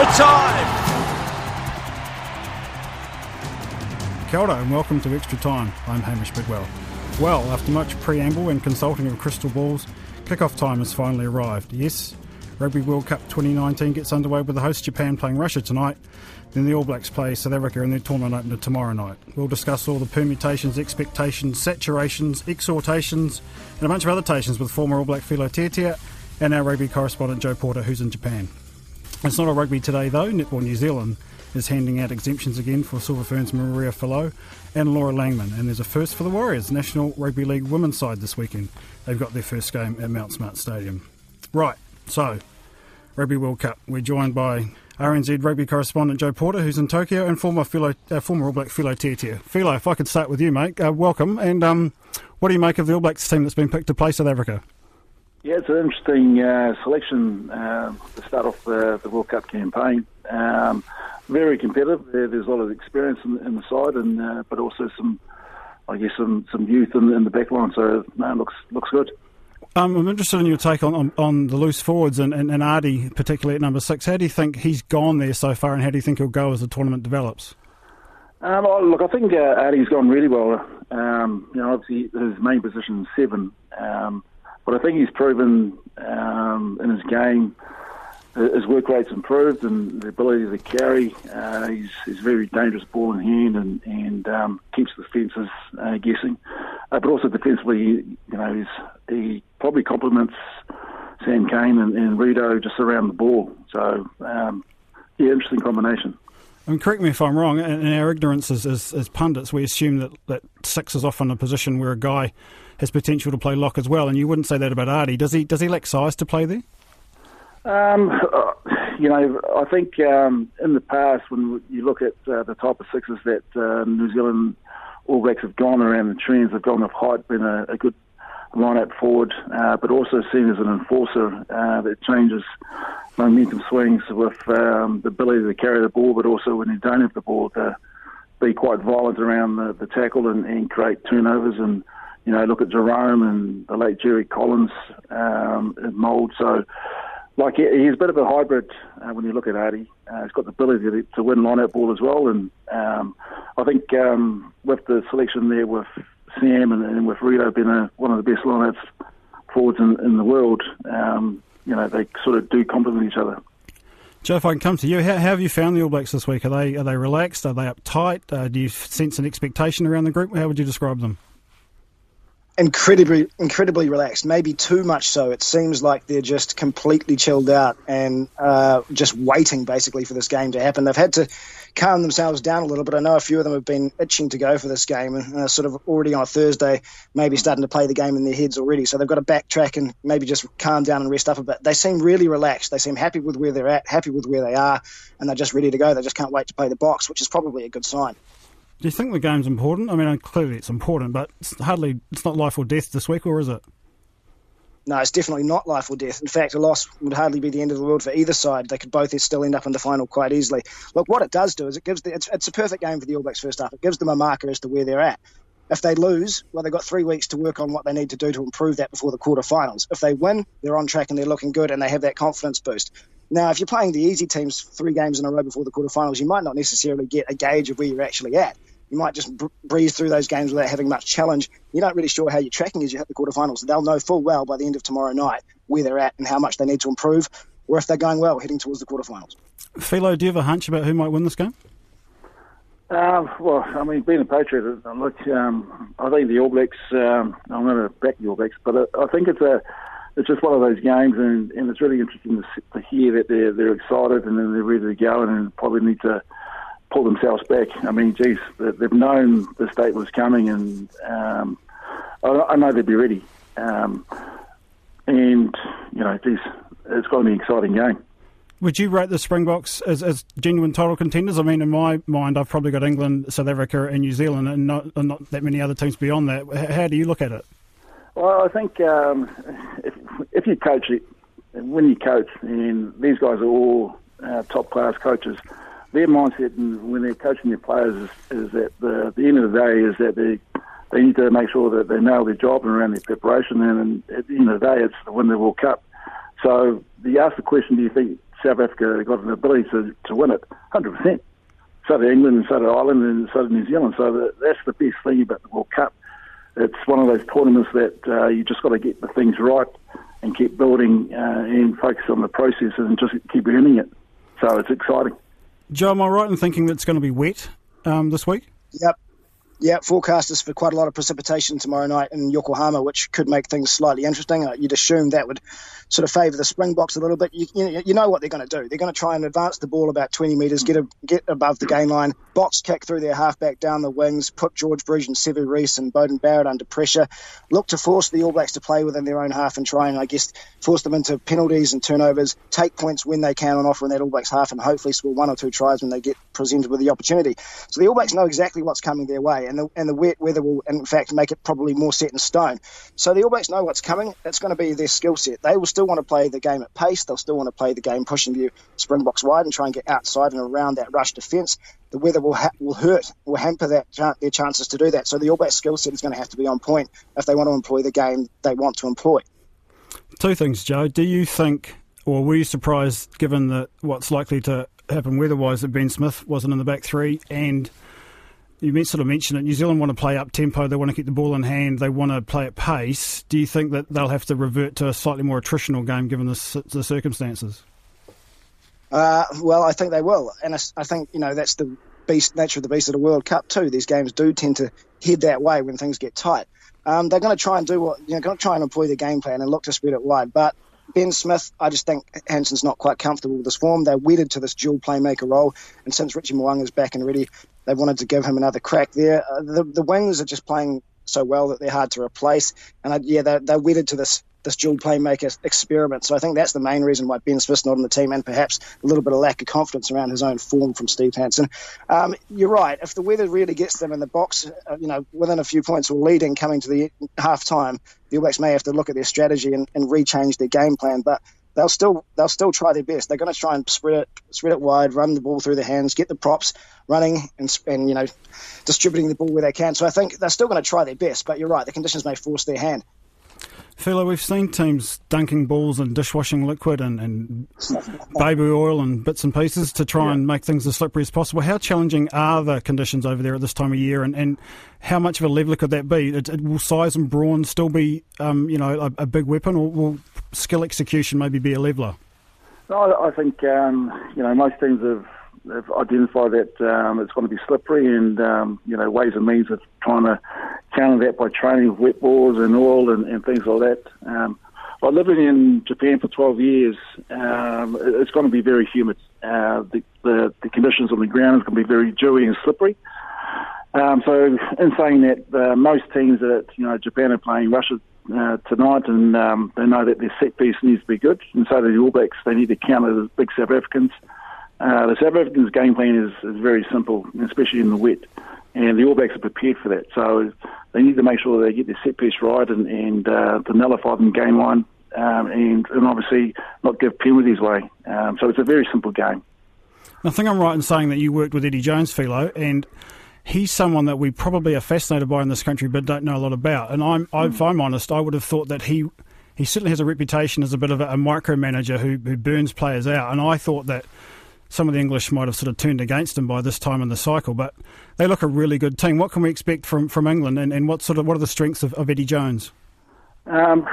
Extra time. Kia ora and welcome to Extra Time. I'm Hamish Bidwell. Well, after much preamble and consulting of crystal balls, kickoff time has finally arrived. Yes, Rugby World Cup 2019 gets underway with the host Japan playing Russia tonight. Then the All Blacks play South Africa in their tournament opener tomorrow night. We'll discuss all the permutations, expectations, saturations, exhortations, and a bunch of other tations with former All Black Filo Tiatia and our rugby correspondent Joe Porter, who's in Japan. It's not a rugby today though. Netball New Zealand is handing out exemptions again for Silver Ferns Maria Folau and Laura Langman. And there's a first for the Warriors, National Rugby League women's side this weekend. They've got their first game at Mount Smart Stadium. Right, so Rugby World Cup. We're joined by RNZ rugby correspondent Joe Porter, who's in Tokyo, and former Filo, uh, former All Black Filo Tiatia. Filo, if I could start with you, mate, uh, welcome. And um, what do you make of the All Blacks team that's been picked to play South Africa? Yeah, it's an interesting uh, selection uh, to start off the, the World Cup campaign. Um, very competitive. There's a lot of experience in, in the side, and uh, but also some, I guess, some, some youth in, in the back line. So no, looks looks good. Um, I'm interested in your take on, on, on the loose forwards and, and, and particularly at number six. How do you think he's gone there so far, and how do you think he'll go as the tournament develops? Um, oh, look, I think uh, Ardie's gone really well. Um, you know, obviously his main position is seven, um, but I think he's proven um, in his game his work rate's improved and the ability to carry. Uh, he's, he's very dangerous ball in hand and, and um, keeps the defences uh, guessing. Uh, but also defensively, you know, he probably complements Sam Cane and, and Rito just around the ball. So, um, yeah, interesting combination. I mean, correct me if I'm wrong. In our ignorance as, as, as, pundits, we assume that, that six is often a position where a guy has potential to play lock as well, and you wouldn't say that about Ardie. Does he? Does he lack size to play there? Um, you know, I think um, in the past, when you look at uh, the type of sixes that uh, New Zealand All Blacks have gone around the trends, they've gone with height, been a, a good line-up forward, uh, but also seen as an enforcer uh, that changes momentum swings with um, the ability to carry the ball, but also when you don't have the ball to be quite violent around the, the tackle and, and create turnovers and you know, look at Jerome and the late Jerry Collins um, mould. So, like he's a bit of a hybrid uh, when you look at Ardie. Uh, he's got the ability to, to win line-out ball as well, and um, I think um, with the selection there with Sam and, and with Rito being a, one of the best line-outs forwards in, in the world, um, you know they sort of do complement each other. Joe, if I can come to you, how, how, have you found the All Blacks this week? Are they are they relaxed? Are they uptight? Uh, do you sense an expectation around the group? How would you describe them? Incredibly incredibly relaxed. Maybe too much so. It seems like they're just completely chilled out and uh, just waiting basically for this game to happen. They've had to calm themselves down a little bit. I know a few of them have been itching to go for this game and uh, sort of already on a thursday maybe starting to play the game in their heads already. So they've got to backtrack and maybe just calm down and rest up a bit. They seem really relaxed. They seem happy with where they're at happy with where they are and they're just ready to go. They just can't wait to play the box which is probably a good sign do you think the game's important? I mean, uh, clearly it's important, but it's hardly it's not life or death this week, or is it? No, it's definitely not life or death. In fact, a loss would hardly be the end of the world for either side. They could both still end up in the final quite easily. Look, what it does do is it gives the, it's, it's a perfect game for the All Blacks first half. It gives them a marker as to where they're at. If they lose, well, they've got three weeks to work on what they need to do to improve that before the quarterfinals. If they win, they're on track and they're looking good and they have that confidence boost. Now, if you're playing the easy teams three games in a row before the quarterfinals, you might not necessarily get a gauge of where you're actually at you might just breeze through those games without having much challenge. You're not really sure how you're tracking as you hit the quarterfinals. They'll know full well by the end of tomorrow night where they're at and how much they need to improve, or if they're going well heading towards the quarterfinals. Filo, do you have a hunch about who might win this game? Uh, well, I mean, being a Patriot, uh, look, um, I think the All Blacks. Um, I'm going to back the All Blacks, but I think it's a, it's just one of those games, and, and it's really interesting to, to hear that they're they're excited and then they're ready to go, and probably need to pull themselves back. I mean, geez, they've known the state was coming, and um, I, I, know they'd be ready. Um, and you know, geez, it's going to be an exciting game. Would you rate the Springboks as, as genuine title contenders? I mean, in my mind, I've probably got England, South Africa, and New Zealand, and not, and not that many other teams beyond that. How do you look at it? Well, I think um, if, if you coach it, when you coach, and these guys are all uh, top class coaches, their mindset when they're coaching their players is, is that the, the end of the day is that they they need to make sure that they nail their job and around their preparation. And, and at the end of the day, it's to win the World Cup. So you ask the question: Do you think South Africa got an ability to, to win it? Hundred percent. So did England, and so did Ireland, and so did New Zealand. So the, that's the best thing about the World Cup. It's one of those tournaments that uh, you just got to get the things right and keep building uh, and focus on the process and just keep earning it. So it's exciting. Joe, am I right in thinking that it's going to be wet um, this week? Yep, yeah, forecasters for quite a lot of precipitation tomorrow night in Yokohama, which could make things slightly interesting. Uh, you'd assume that would sort of favour the Springboks a little bit. You, you, know what they're going to do. They're going to try and advance the ball about 20 metres, get a, get above the gain line, box kick through their halfback down the wings, put George Bridge and Sevu Reece and Beauden Barrett under pressure, look to force the All Blacks to play within their own half and try and, I guess, force them into penalties and turnovers, take points when they can on offer in that All Blacks half and hopefully score one or two tries when they get presented with the opportunity. So the All Blacks know exactly what's coming their way and the, and the wet weather will, in fact, make it probably more set in stone. So the All Blacks know what's coming. It's going to be their skill set. They will still want to play the game at pace. They'll still want to play the game pushing the Springboks wide and try and get outside and around that rush defence. The weather will ha- will hurt, will hamper that their chances to do that. So the All Blacks skill set is going to have to be on point if they want to employ the game they want to employ. Two things, Joe. Do you think, or were you surprised, given that what's likely to happen weather-wise, that Ben Smith wasn't in the back three and you sort of mentioned it. New Zealand want to play up tempo. They want to keep the ball in hand. They want to play at pace. Do you think that they'll have to revert to a slightly more attritional game given the, the circumstances? Uh, well, I think they will, and I, think you know that's the beast nature of the beast of the World Cup too. These games do tend to head that way when things get tight. Um, they're going to try and do what you know, going to try and employ the game plan and look to spread it wide, but Ben Smith, I just think Hansen's not quite comfortable with this form. They're wedded to this dual playmaker role, and since Richie is back and ready, they wanted to give him another crack there. Uh, the, the wings are just playing so well that they're hard to replace, and uh, yeah, they're, they're wedded to this this dual playmaker experiment. So I think that's the main reason why Ben Smith's not on the team, and perhaps a little bit of lack of confidence around his own form from Steve Hansen. Um, you're right. If the weather really gets them in the box, uh, you know, within a few points or leading coming to the half time, the All Blacks may have to look at their strategy and, and rechange their game plan. But they'll still they'll still try their best. They're going to try and spread it spread it wide, run the ball through their hands, get the props running, and and you know distributing the ball where they can. So I think they're still going to try their best. But you're right, the conditions may force their hand. Filo, we've seen teams dunking balls in dishwashing liquid and, and baby oil and bits and pieces to try yeah. and make things as slippery as possible. How challenging are the conditions over there at this time of year, and, and how much of a leveler could that be? It, it, will size and brawn still be, um, you know, a, a, big weapon, or will skill execution maybe be a leveler? No, I think um, you know most teams have they've identified that um, it's going to be slippery and um, you know ways and means of trying to counter that by training with wet balls and oil and, and things like that. Um, by living in Japan for 12 years, um, it's going to be very humid. Uh, the, the, the conditions on the ground is going to be very dewy and slippery. Um, so, in saying that, uh, most teams that you know Japan are playing Russia uh, tonight, and um, they know that their set piece needs to be good, and so do the All Blacks. They need to counter the big South Africans. Uh, the South Africans' game plan is, is very simple, especially in the wet, and the All Blacks are prepared for that. So they need to make sure they get their set piece right and, and uh, to nullify them game one, um, and, and obviously not give penalties away. Um, so it's a very simple game. I think I'm right in saying that you worked with Eddie Jones, Filo, and he's someone that we probably are fascinated by in this country, but don't know a lot about. And I'm, mm. if I'm honest, I would have thought that he he certainly has a reputation as a bit of a, a micromanager who, who burns players out. And I thought that some of the English might have sort of turned against him by this time in the cycle, but they look a really good team. What can we expect from, from England, and, and what sort of what are the strengths of, of Eddie Jones? Um,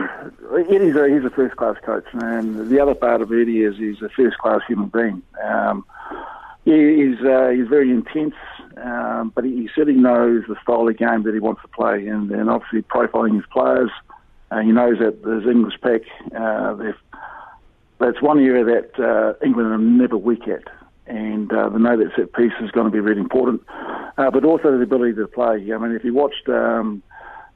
Eddie's a, he's a first class coach, and the other part of Eddie is he's a first class human being. Um, he's uh, he's very intense, um, but he, he certainly knows the style of game that he wants to play, and, and obviously profiling his players. Uh, he knows that his English pack, uh, they've that's one area that uh, England are never weak at, and uh, they know that set piece is going to be really important. Uh, but also the ability to play. I mean, if you watched um,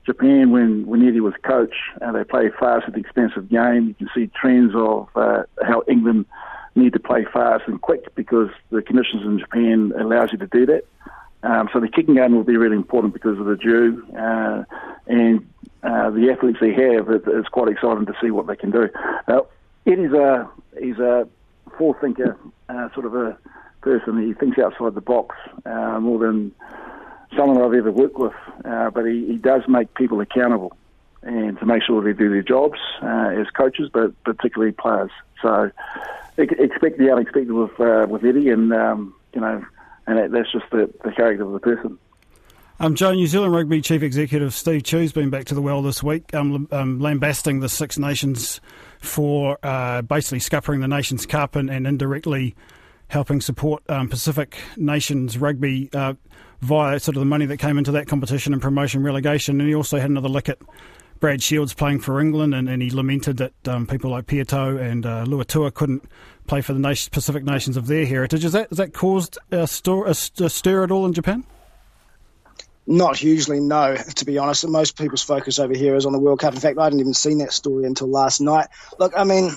Japan, when, when Eddie was coach, uh, they play fast at the expense of game. You can see trends of uh, how England need to play fast and quick because the conditions in Japan allows you to do that. Um, so the kicking game will be really important because of the dew uh, and uh, the athletes they have. It, it's quite exciting to see what they can do. Now, is a he's a forethinker, uh, sort of a person. He thinks outside the box uh, more than someone I've ever worked with. Uh, but he, he does make people accountable and to make sure they do their jobs uh, as coaches, but particularly players. So expect the unexpected with uh, with Eddie, and um, you know, and that's just the, the character of the person. Um, Joe, New Zealand Rugby Chief Executive Steve Tew's been back to the well this week, um, um, lambasting the Six Nations for uh, basically scuppering the Nations Cup and, and indirectly helping support um, Pacific Nations rugby uh, via sort of the money that came into that competition and promotion relegation. And he also had another lick at Brad Shields playing for England, and, and he lamented that um, people like Piutau and uh, Luatua couldn't play for the Pacific nations of their heritage. Has that, has that caused a stir, a stir at all in Japan? Not hugely, no, to be honest. Most people's focus over here is on the World Cup. In fact, I hadn't even seen that story until last night. Look, I mean,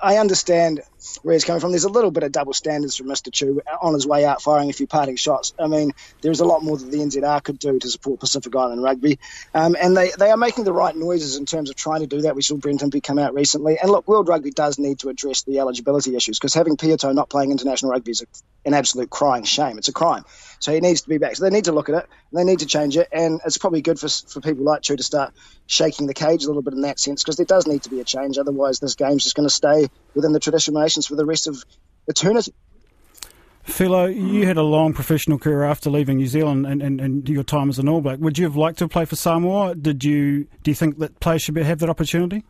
I understand where he's coming from. There's a little bit of double standards from Mr. Tew on his way out, firing a few parting shots. I mean, there's a lot more that the NZR could do to support Pacific Island rugby. Um, and they, they are making the right noises in terms of trying to do that. We saw Brent Impey come out recently. And look, World Rugby does need to address the eligibility issues because having Piutau not playing international rugby is an absolute crying shame. It's a crime. So he needs to be back. So they need to look at it. They need to change it. And it's probably good for, for people like Tew to start shaking the cage a little bit in that sense because there does need to be a change. Otherwise, this game's just going to stay within the traditional nations for the rest of eternity. Filo, you had a long professional career after leaving New Zealand and, and, and your time as an All Black. Would you have liked to play for Samoa? Did you do you think that players should have that opportunity?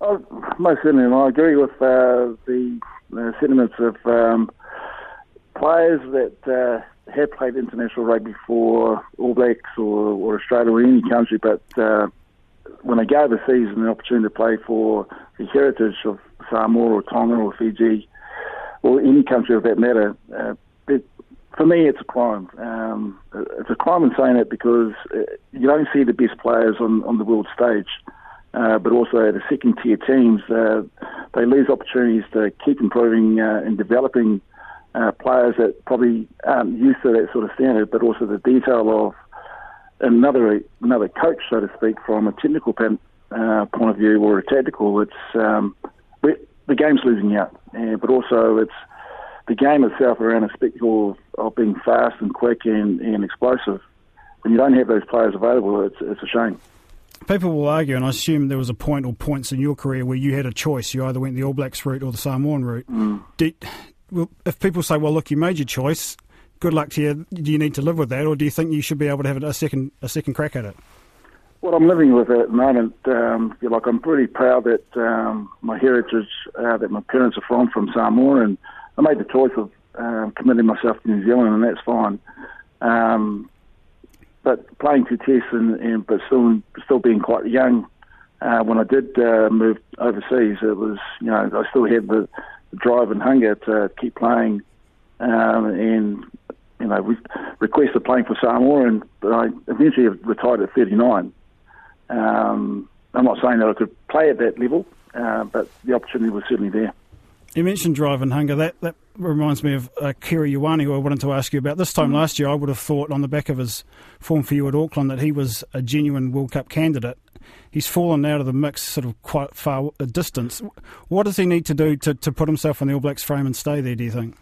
Oh, most certainly, and I agree with uh, the uh, sentiments of um, players that uh, have played international rugby for All Blacks or, or Australia or any country, but uh, when they go overseas and the opportunity to play for the heritage of Samoa or Tonga or Fiji or any country of that matter, uh, it, for me, it's a crime. Um, it's a crime in saying it because uh, you don't see the best players on, on the world stage, uh, but also the second tier teams. Uh, they lose opportunities to keep improving uh, and developing uh, players that probably aren't used to that sort of standard, but also the detail of another another coach, so to speak, from a technical uh, point of view or a tactical. It's um, the game's losing out, uh, but also it's the game itself around a spectacle of, of being fast and quick and, and explosive. When you don't have those players available, it's it's a shame. People will argue, and I assume there was a point or points in your career where you had a choice. You either went the All Blacks route or the Samoan route. Mm. Did, well, if people say, "Well, look, you made your choice," good luck to you. Do you need to live with that, or do you think you should be able to have a second a second crack at it? Well, I'm living with it at the moment. Um, like I'm pretty proud that um, my heritage, uh, that my parents are from, from Samoa, and I made the choice of uh, committing myself to New Zealand, and that's fine. Um, but playing two tests and, and but still still being quite young, uh, when I did uh, move overseas, it was you know I still had the drive and hunger to keep playing, um, and you know, we requested playing for Samoa, and I eventually retired at 39. Um, I'm not saying that I could play at that level, uh, but the opportunity was certainly there. You mentioned drive and hunger. That that reminds me of uh, Kiri Ioane, who I wanted to ask you about. This time mm. last year, I would have thought on the back of his form for you at Auckland that he was a genuine World Cup candidate. He's fallen out of the mix sort of quite far a distance. What does he need to do to, to put himself in the All Blacks frame and stay there, do you think?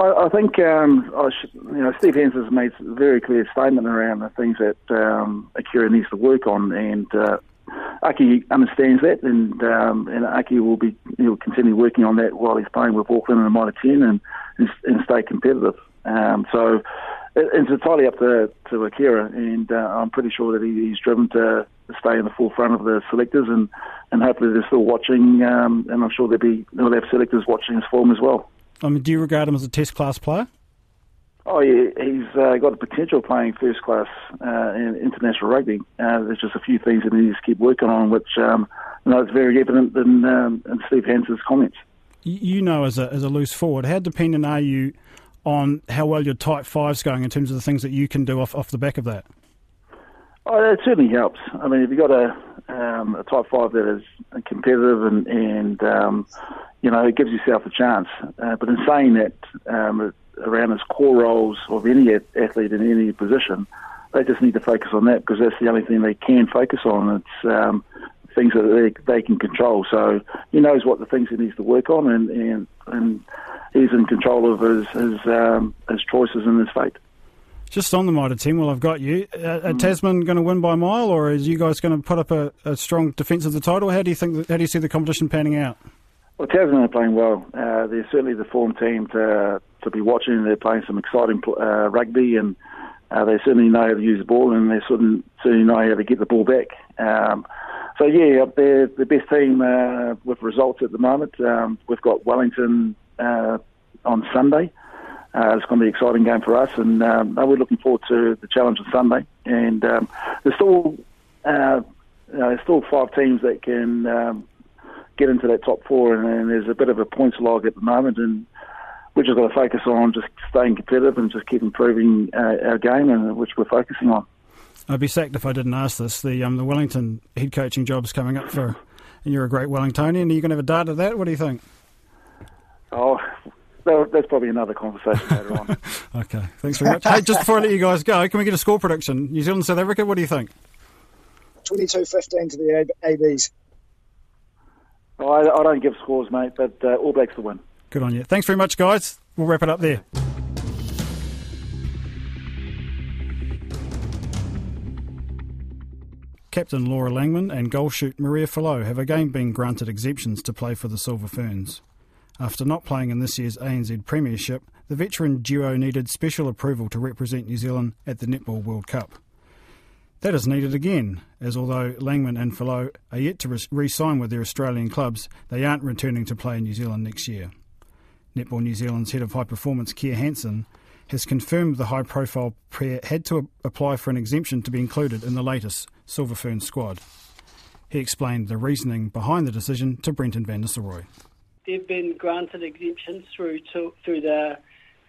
I, I think um, I should, you know Steve Hansen has made a very clear statement around the things that um, Akira needs to work on, and uh, Aki understands that, and um, and Aki will be he'll continue working on that while he's playing with Auckland in the Mitre ten and and, and stay competitive. Um, so it, it's entirely up to, to Akira, and uh, I'm pretty sure that he, he's driven to stay in the forefront of the selectors, and, and hopefully they're still watching, um, and I'm sure there'll be they'll have selectors watching his form as well. I mean, do you regard him as a test class player? Oh, yeah, he's uh, got the potential of playing first class uh, in international rugby. Uh, there's just a few things that he needs to keep working on, which um, you know, it's very evident in, um, in Steve Hansen's comments. You know, as a, as a loose forward, how dependent are you on how well your tight five's going in terms of the things that you can do off, off the back of that? Oh, it certainly helps. I mean, if you've got a, um, a top five that is competitive and, and um, you know, it gives yourself a chance. Uh, but in saying that, um, around his core roles of any athlete in any position, they just need to focus on that because that's the only thing they can focus on. It's um, things that they, they can control. So he knows what the things he needs to work on, and and, and he's in control of his his, um, his choices and his fate. Just on the Mitre ten, well, I've got you. Uh, are mm. Tasman going to win by a mile, or is you guys going to put up a, a strong defence of the title? How do you think? How do you see the competition panning out? Well, Tasman are playing well. Uh, they're certainly the form team to to be watching. They're playing some exciting uh, rugby, and uh, they certainly know how to use the ball, and they certainly, certainly know how to get the ball back. Um, so yeah, they're the best team uh, with results at the moment. Um, we've got Wellington uh, on Sunday. Uh, it's going to be an exciting game for us, and um, we're looking forward to the challenge on Sunday. And um, there's still uh, know, there's still five teams that can um, get into that top four, and, and, there's a bit of a points log at the moment, and we're just got to focus on just staying competitive and just keep improving uh, our game, and which we're focusing on. I'd be sacked if I didn't ask this. The um, the Wellington head coaching job's coming up for, and you're a great Wellingtonian. Are you going to have a dart at that? What do you think? Oh, that's probably another conversation later on. okay, thanks very much. hey, just before I let you guys go, can we get a score prediction? New Zealand, South Africa, what do you think? 22-15 to the ABs. Oh, I, I, don't give scores, mate, but uh, All Blacks to win. Good on you. Thanks very much, guys. We'll wrap it up there. Captain Laura Langman and goal shoot Maria Folau have again been granted exemptions to play for the Silver Ferns. After not playing in this year's ANZ Premiership, the veteran duo needed special approval to represent New Zealand at the Netball World Cup. That is needed again, as although Langman and Folau are yet to re sign with their Australian clubs, they aren't returning to play in New Zealand next year. Netball New Zealand's head of high performance, Keir Hansen, has confirmed the high profile pair had to apply for an exemption to be included in the latest Silver Fern squad. He explained the reasoning behind the decision to Brenton Vannisselroy they've been granted exemptions through to, through the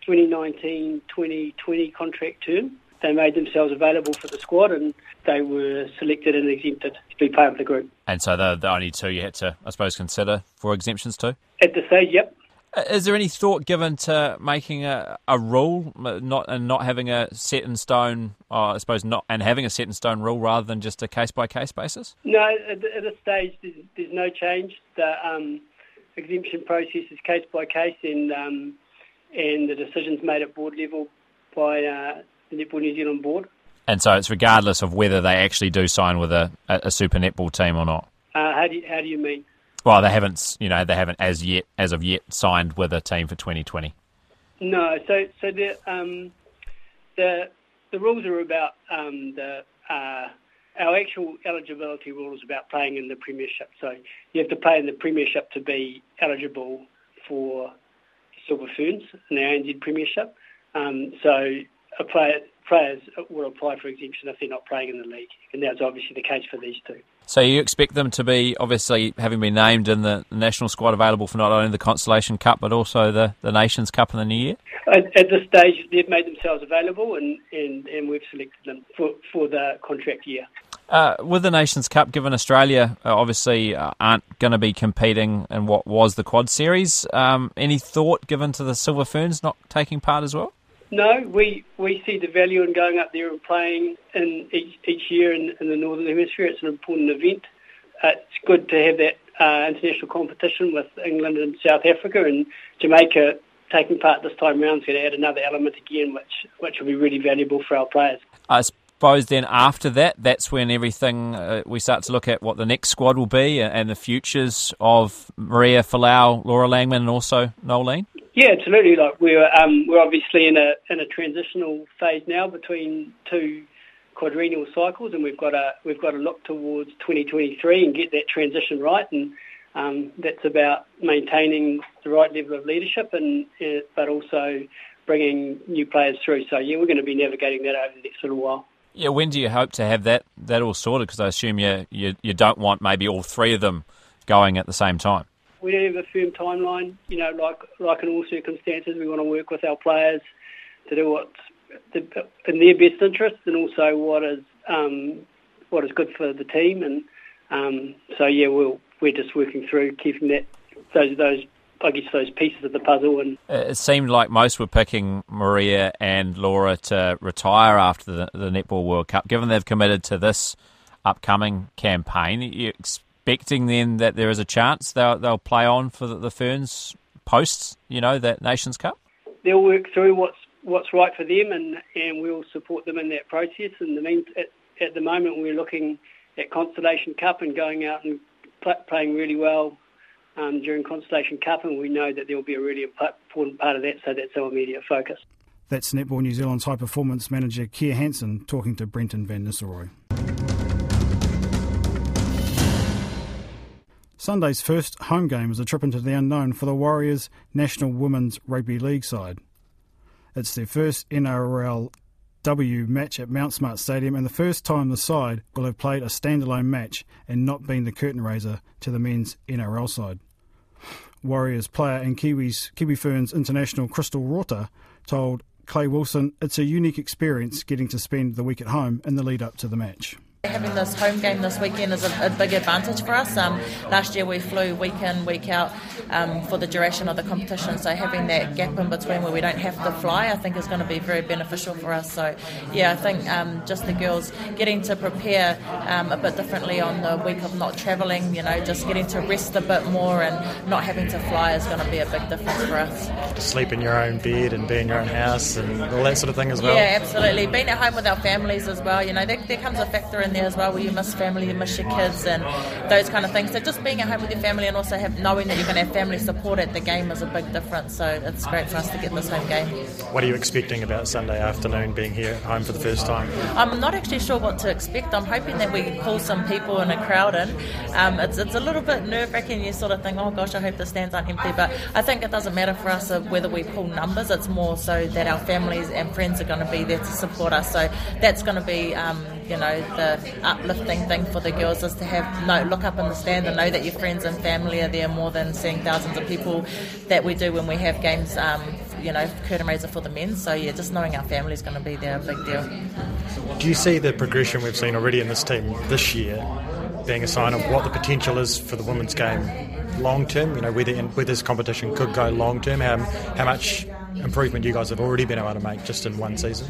2019-2020 contract term. They made themselves available for the squad and they were selected and exempted to be part of the group. And so they're the only two you had to, I suppose, consider for exemptions too? At the stage, yep. Uh, is there any thought given to making a, a rule, not and not having a set in stone, I suppose, not and having a set in stone rule rather than just a case by case basis? No, at, at this stage, there's, there's no change. The um, exemption process is case by case, and um, and the decisions made at board level by uh, the Netball New Zealand board. And so it's regardless of whether they actually do sign with a, a super netball team or not. Uh, how do you, how do you mean? Well, they haven't, you know, they haven't as yet, as of yet, signed with a team for 2020. No, so so the um, the the rules are about um, the uh, our actual eligibility rule is about playing in the Premiership. So you have to play in the Premiership to be eligible for Silver Ferns in the ANZ Premiership. Um, so player, players will apply for exemption if they're not playing in the league, and that's obviously the case for these two. So you expect them to be, obviously, having been named in the national squad, available for not only the Constellation Cup but also the, the Nations Cup in the new year? At, at this stage, they've made themselves available, and, and, and we've selected them for, for the contract year. Uh, with the Nations Cup, given Australia uh, obviously uh, aren't going to be competing in what was the Quad Series, um, any thought given to the Silver Ferns not taking part as well? No, we, we see the value in going up there and playing in each, each year in, in the Northern Hemisphere. It's an important event. Uh, it's good to have that uh, international competition with England and South Africa and Jamaica taking part this time around is going to add another element again, which which will be really valuable for our players. I suppose then after that, that's when everything uh, we start to look at what the next squad will be and the futures of Maria Folau, Laura Langman, and also Noeline. Yeah, absolutely. Like we're um, we're obviously in a in a transitional phase now between two quadrennial cycles, and we've got a we've got to look towards 2023 and get that transition right, and um, that's about maintaining the right level of leadership, and uh, but also bringing new players through. So yeah, we're going to be navigating that over the next little while. Yeah, when do you hope to have that that all sorted? Because I assume you, you you don't want maybe all three of them going at the same time we don't have a firm timeline. You know, like like in all circumstances, we want to work with our players to do what's in their best interest, and also what is um, what is good for the team, and um, so yeah, we'll, we're just working through keeping that those those I guess those pieces of the puzzle. And it seemed like most were picking Maria and Laura to retire after the, the Netball World Cup. Given they've committed to this upcoming campaign, you expecting then that there is a chance they'll they'll play on for the, the Ferns post, you know, that Nations Cup? They'll work through what's what's right for them, and, and we'll support them in that process. And the mean, at, at the moment, we're looking at Constellation Cup and going out and pl- playing really well um, during Constellation Cup, and we know that there will be a really important part of that, so that's our immediate focus. That's Netball New Zealand's high performance manager Keir Hansen talking to Brenton Vannisselroy. Sunday's first home game was a trip into the unknown for the Warriors National Women's Rugby League side. It's their first NRL W match at Mount Smart Stadium and the first time the side will have played a standalone match and not been the curtain raiser to the men's NRL side. Warriors player and Kiwis Kiwi Ferns international Krystal Rota told Clay Wilson it's a unique experience getting to spend the week at home in the lead up to the match. Having this home game this weekend is a, a big advantage for us. Um, last year we flew week in, week out um, for the duration of the competition, so having that gap in between where we don't have to fly, I think is going to be very beneficial for us. So, yeah, I think um, just the girls getting to prepare um, a bit differently on the week of not travelling, you know, just getting to rest a bit more and not having to fly is going to be a big difference for us. To sleep in your own bed and be in your own house and all that sort of thing as well. Yeah, absolutely. Being at home with our families as well, you know, there, there comes a factor in there as well where you miss family, you miss your kids, and those kind of things. So just being at home with your family and also have, knowing that you're going to have family support at the game is a big difference. So it's great for us to get this home game. What are you expecting about Sunday afternoon being here at home for the first time? I'm not actually sure what to expect. I'm hoping that we can pull some people in a crowd in. Um, it's, it's a little bit nerve wracking. You sort of think, oh gosh, I hope the stands aren't empty. But I think it doesn't matter for us whether we pull numbers. It's more so that our families and friends are going to be there to support us. So that's going to be. Um, you know, the uplifting thing for the girls is to have no look up in the stand and know that your friends and family are there more than seeing thousands of people that we do when we have games. Um, you know, curtain raiser for the men. So yeah, just knowing our family is going to be there, a big deal. Do you see the progression we've seen already in this team this year being a sign of what the potential is for the women's game long term? You know, whether whether this competition could go long term, how how much improvement you guys have already been able to make just in one season?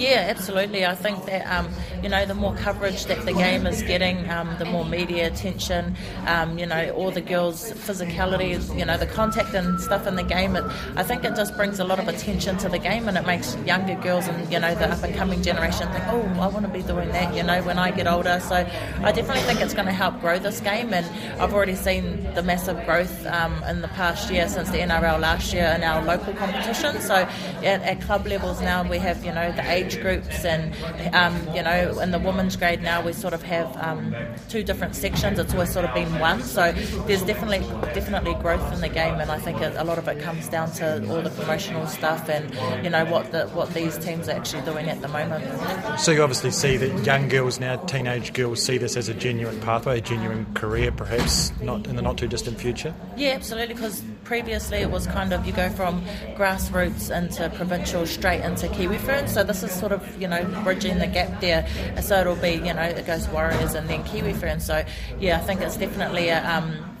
Yeah, absolutely. I think that um, you know the more coverage that the game is getting, um, the more media attention. Um, you know, all the girls' physicality, you know, the contact and stuff in the game. It, I think it just brings a lot of attention to the game, and it makes younger girls and you know the up and coming generation think, oh, I want to be doing that. You know, when I get older. So I definitely think it's going to help grow this game, and I've already seen the massive growth um, in the past year since the NRL last year in our local competition. So at, at club levels now we have you know the age age groups, and um, you know, in the women's grade now we sort of have um, two different sections. It's always sort of been one, so there's definitely definitely growth in the game, and I think a lot of it comes down to all the promotional stuff and you know what the, what these teams are actually doing at the moment. So you obviously see that young girls now, teenage girls, see this as a genuine pathway, a genuine career, perhaps not in the not too distant future. Yeah, absolutely. Because previously it was kind of you go from grassroots into provincial straight into Kiwi Ferns, so this is sort of you know bridging the gap there. So it'll be you know it goes Warriors and then Kiwi Ferns. So yeah, I think it's definitely a. Um,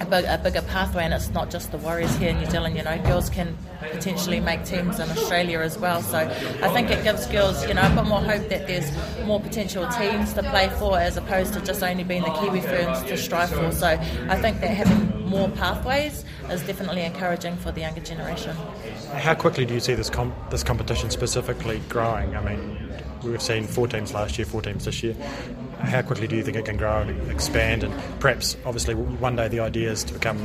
a, big, a, bigger pathway, and it's not just the Warriors here in New Zealand. You know, girls can potentially make teams in Australia as well. So I think it gives girls, you know, a bit more hope that there's more potential teams to play for, as opposed to just only being the Kiwi Ferns to strive for. So I think that having more pathways is definitely encouraging for the younger generation. How quickly do you see this this competition specifically growing? I mean, we've seen four teams last year, four teams this year. How quickly do you think it can grow and expand? And perhaps, obviously, one day the idea is to become,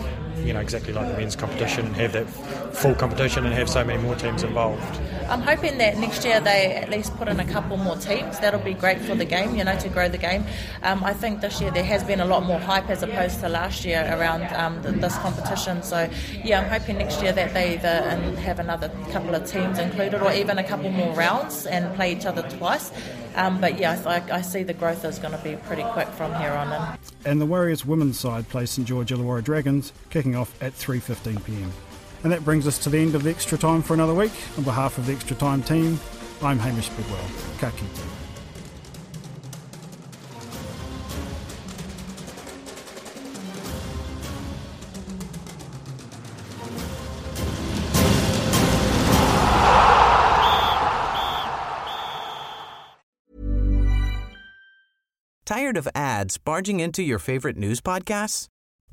you know, exactly like the men's competition and have that full competition and have so many more teams involved. I'm hoping that next year they at least put in a couple more teams. That'll be great for the game, you know, to grow the game. Um, I think this year there has been a lot more hype as opposed to last year around um, this competition. So, yeah, I'm hoping next year that they either have another couple of teams included or even a couple more rounds and play each other twice. Um, but yeah, I, I, see the growth is going to be pretty quick from here on in. And the Warriors women's side play St George Illawarra Dragons, kicking off at 3.15pm. And that brings us to the end of the extra time for another week. On behalf of the extra time team, I'm Hamish Bidwell. Ka kite. Tired of ads barging into your favorite news podcasts?